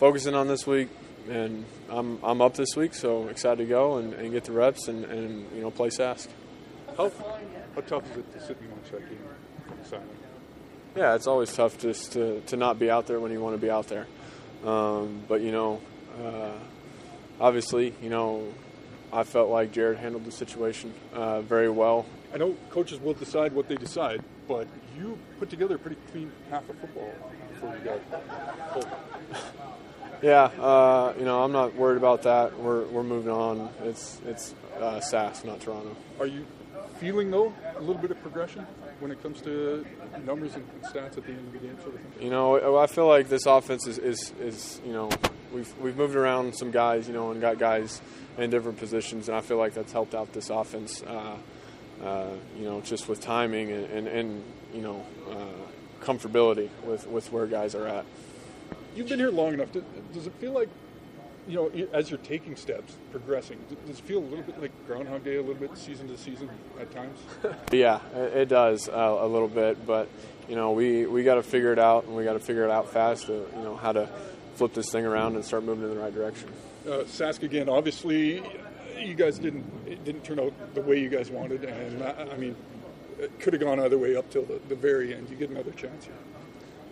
focusing on this week, and I'm I'm up this week, so excited to go and, and get the reps and, and you know play Sask. How, how tough is it to sit and watch that game silent? Yeah, it's always tough just to, to not be out there when you want to be out there. Um, but you know, uh, obviously, you know, I felt like Jarret handled the situation uh, very well. I know coaches will decide what they decide, but you put together a pretty clean half of football before you pulled. Yeah, uh, you know, I'm not worried about that. We're, we're moving on. It's it's uh, Sask, not Toronto. Are you feeling though a little bit of progression when it comes to numbers and stats at the end of the game, sort of thing? You know, I feel like this offense is, is, is you know we've we've moved around some guys, you know, and got guys in different positions, and I feel like that's helped out this offense. Uh, uh, you know, just with timing and, and, and you know uh, comfortability with, with where guys are at. You've been here long enough. Does it feel like, you know, as you're taking steps, progressing, does it feel a little bit like Groundhog Day, a little bit season to season at times? yeah, it does uh, a little bit, but you know, we, we got to figure it out, and we got to figure it out fast. To, you know, how to flip this thing around and start moving in the right direction. Uh, Sask again, obviously, you guys didn't it didn't turn out the way you guys wanted, and I, I mean, it could have gone either way up till the, the very end. You get another chance here.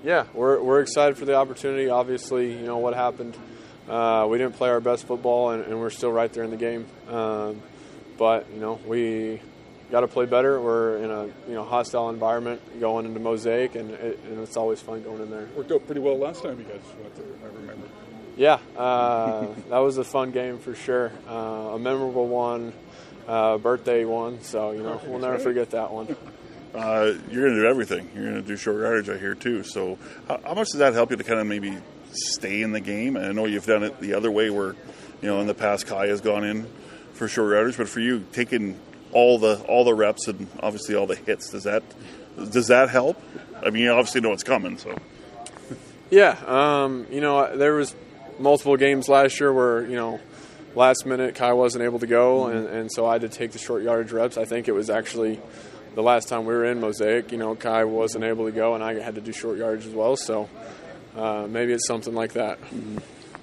Yeah, we're we're excited for the opportunity. Obviously, you know what happened. Uh, we didn't play our best football, and, and, we're still right there in the game. Um, but you know, we got to play better. We're in a you know hostile environment going into Mosaic, and, it, and it's always fun going in there. Worked out pretty well last time you guys went there. I remember. Yeah, uh, that was a fun game for sure. Uh, a memorable one, uh, birthday one. So you know we'll never forget that one. Uh, you're going to do everything. You're going to do short yardage, I hear too. So how, how, much does that help you to kind of maybe stay in the game? And I know you've done it the other way, where you know in the past Kai has gone in for short yardage, but for you taking all the all the reps and obviously all the hits, does that does that help? I mean, you obviously know what's coming, so. Yeah, um, you know, there was multiple games last year where you know last minute Kai wasn't able to go, and, and so I had to take the short yardage reps. I think it was actually the last time we were in Mosaic, you know, Kai wasn't able to go, and I had to do short yardage as well. So uh, maybe it's something like that.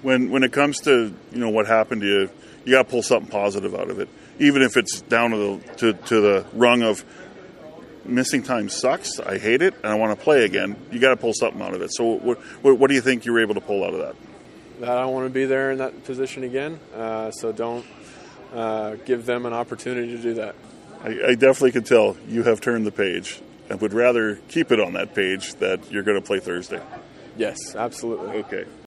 When when it comes to you know what happened to you, you got to pull something positive out of it, even if it's down to the to, to the rung of missing time sucks. I hate it, and I want to play again. You got to pull something out of it. So what, what, what do you think you were able to pull out of that? That I want to be there in that position again. Uh, so don't uh, give them an opportunity to do that. I, I definitely can tell you have turned the page and would rather keep it on that page that you're going to play Thursday. Yes, absolutely. Okay.